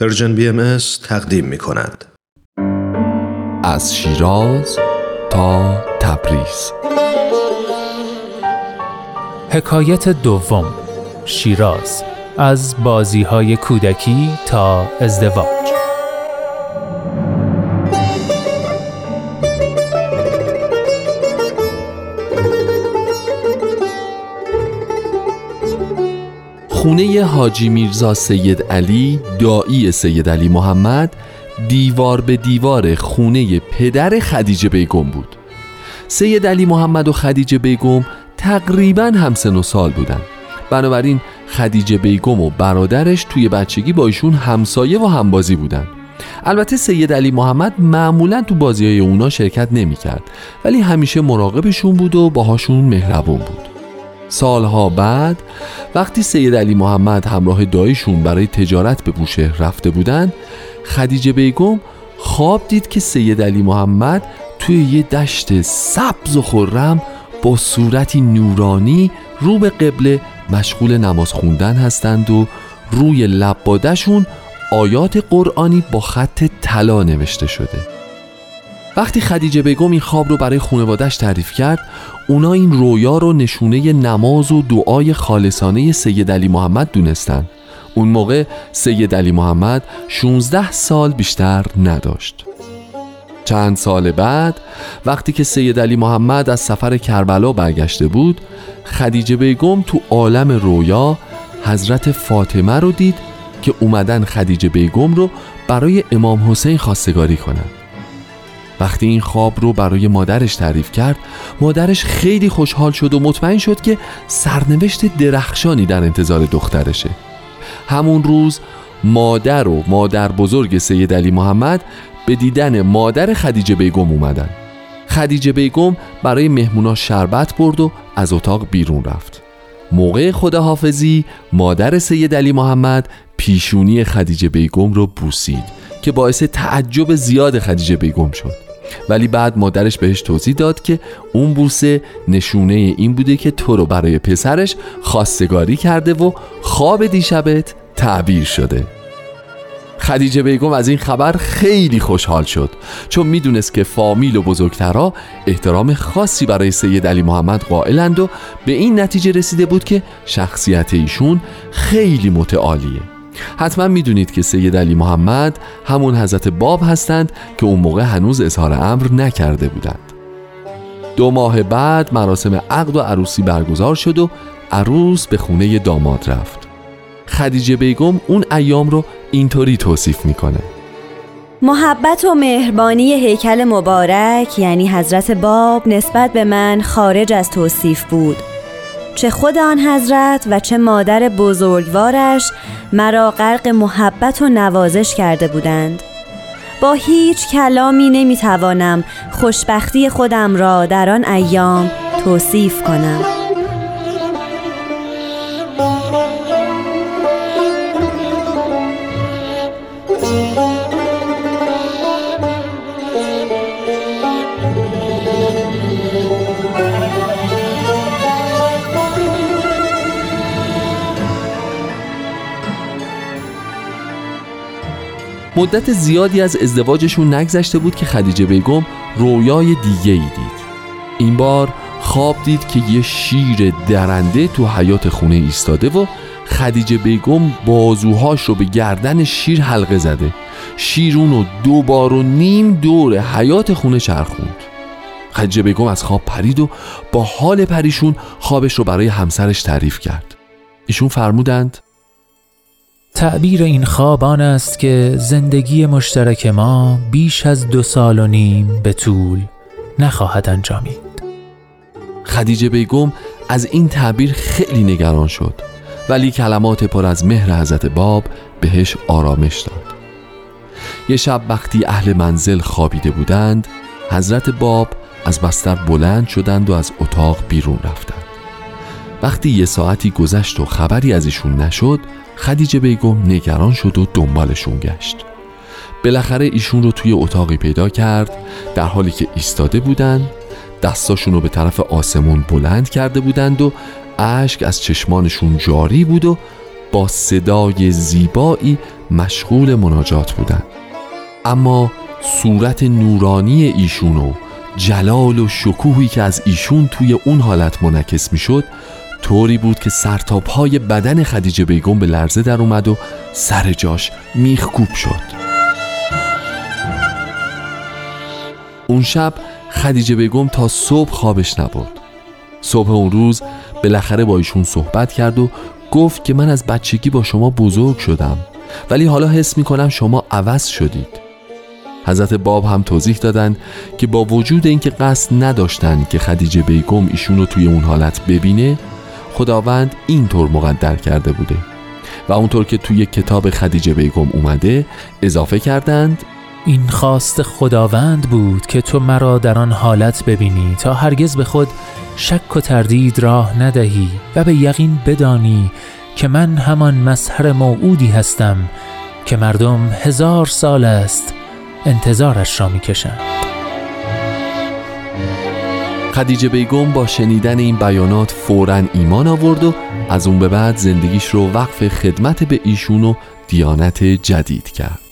پرژن بی ام تقدیم می کند. از شیراز تا تبریز حکایت دوم شیراز از بازی های کودکی تا ازدواج خونه حاجی میرزا سید علی دایی سید علی محمد دیوار به دیوار خونه پدر خدیجه بیگم بود. سید علی محمد و خدیجه بیگم تقریبا همسن و سال بودن. بنابراین خدیجه بیگم و برادرش توی بچگی با ایشون همسایه و همبازی بودن. البته سید علی محمد معمولا تو بازی های اونا شرکت نمی کرد ولی همیشه مراقبشون بود و باهاشون مهربون بود. سالها بعد وقتی سید علی محمد همراه دایشون برای تجارت به بوشهر رفته بودن خدیجه بیگم خواب دید که سید علی محمد توی یه دشت سبز و خرم با صورتی نورانی رو به قبله مشغول نماز خوندن هستند و روی لبادشون آیات قرآنی با خط طلا نوشته شده. وقتی خدیجه بیگم این خواب رو برای خانوادش تعریف کرد اونا این رویا رو نشونه نماز و دعای خالصانه سید علی محمد دونستن. اون موقع سید علی محمد 16 سال بیشتر نداشت. چند سال بعد وقتی که سید علی محمد از سفر کربلا برگشته بود خدیجه بیگم تو عالم رویا حضرت فاطمه رو دید که اومدن خدیجه بیگم رو برای امام حسین خواستگاری کنند وقتی این خواب رو برای مادرش تعریف کرد مادرش خیلی خوشحال شد و مطمئن شد که سرنوشت درخشانی در انتظار دخترشه. همون روز مادر و مادر بزرگ سید علی محمد به دیدن مادر خدیجه بیگم اومدن. خدیجه بیگم برای مهمونا شربت برد و از اتاق بیرون رفت. موقع خداحافظی مادر سید علی محمد پیشونی خدیجه بیگم رو بوسید که باعث تعجب زیاد خدیجه بیگم شد. ولی بعد مادرش بهش توضیح داد که اون بوسه نشونه این بوده که تو رو برای پسرش خواستگاری کرده و خواب دیشبت تعبیر شده. خدیجه بیگم از این خبر خیلی خوشحال شد چون می‌دونست که فامیل و بزرگترها احترام خاصی برای سید علی محمد قائلند و به این نتیجه رسیده بود که شخصیت ایشون خیلی متعالیه. حتما می‌دونید که سید علی محمد همون حضرت باب هستند که اون موقع هنوز اظهار امر نکرده بودند. دو ماه بعد مراسم عقد و عروسی برگزار شد و عروس به خونه داماد رفت. خدیجه بیگم اون ایام رو اینطوری توصیف می‌کنه. محبت و مهربانی هیکل مبارک یعنی حضرت باب نسبت به من خارج از توصیف بود. چه خود آن حضرت و چه مادر بزرگوارش مرا غرق محبت و نوازش کرده بودند. با هیچ کلامی نمی‌توانم خوشبختی خودم را در آن ایام توصیف کنم. مدت زیادی از ازدواجشون نگذشته بود که خدیجه بیگم رویای دیگه ای دید. این بار خواب دید که یه شیر درنده تو حیات خونه ایستاده و خدیجه بیگم بازوهاش رو به گردن شیر حلقه زده. شیرون رو دو بار و نیم دور حیات خونه چرخوند. خدیجه بیگم از خواب پرید و با حال پریشون خوابش رو برای همسرش تعریف کرد. ایشون فرمودند تعبیر این خواب آن است که زندگی مشترک ما بیش از دو سال و نیم به طول نخواهد انجامید. خدیجه بیگم از این تعبیر خیلی نگران شد ولی کلمات پر از مهر حضرت باب بهش آرامش داد. یه شب وقتی اهل منزل خوابیده بودند حضرت باب از بستر بلند شدند و از اتاق بیرون رفتند. وقتی یه ساعتی گذشت و خبری از ایشون نشد خدیجه بیگم نگران شد و دنبالشون گشت. بالاخره ایشون رو توی اتاقی پیدا کرد در حالی که ایستاده بودند دستاشون رو به طرف آسمون بلند کرده بودند و اشک از چشمانشون جاری بود و با صدای زیبایی مشغول مناجات بودند اما صورت نورانی ایشون و جلال و شکوهی که از ایشون توی اون حالت منعکس می‌شد طوری بود که سرتاپای بدن خدیجه بیگم به لرزه در اومد و سر جاش میخکوب شد. اون شب خدیجه بیگم تا صبح خوابش نبرد. صبح اون روز بالاخره با ایشون صحبت کرد و گفت که من از بچگی با شما بزرگ شدم ولی حالا حس می‌کنم شما عوض شدید. حضرت باب هم توضیح دادند که با وجود اینکه قصد نداشتند که خدیجه بیگم ایشون رو توی اون حالت ببینه خداوند اینطور مقدر کرده بوده و اونطور که توی کتاب خدیجه بیگم اومده اضافه کردند این خواست خداوند بود که تو مرا در آن حالت ببینی تا هرگز به خود شک و تردید راه ندهی و به یقین بدانی که من همان مظهر موعودی هستم که مردم هزار سال است انتظارش را می‌کشند. خدیجه بیگم با شنیدن این بیانات فورا ایمان آورد و از اون به بعد زندگیش رو وقف خدمت به ایشون و دیانت جدید کرد.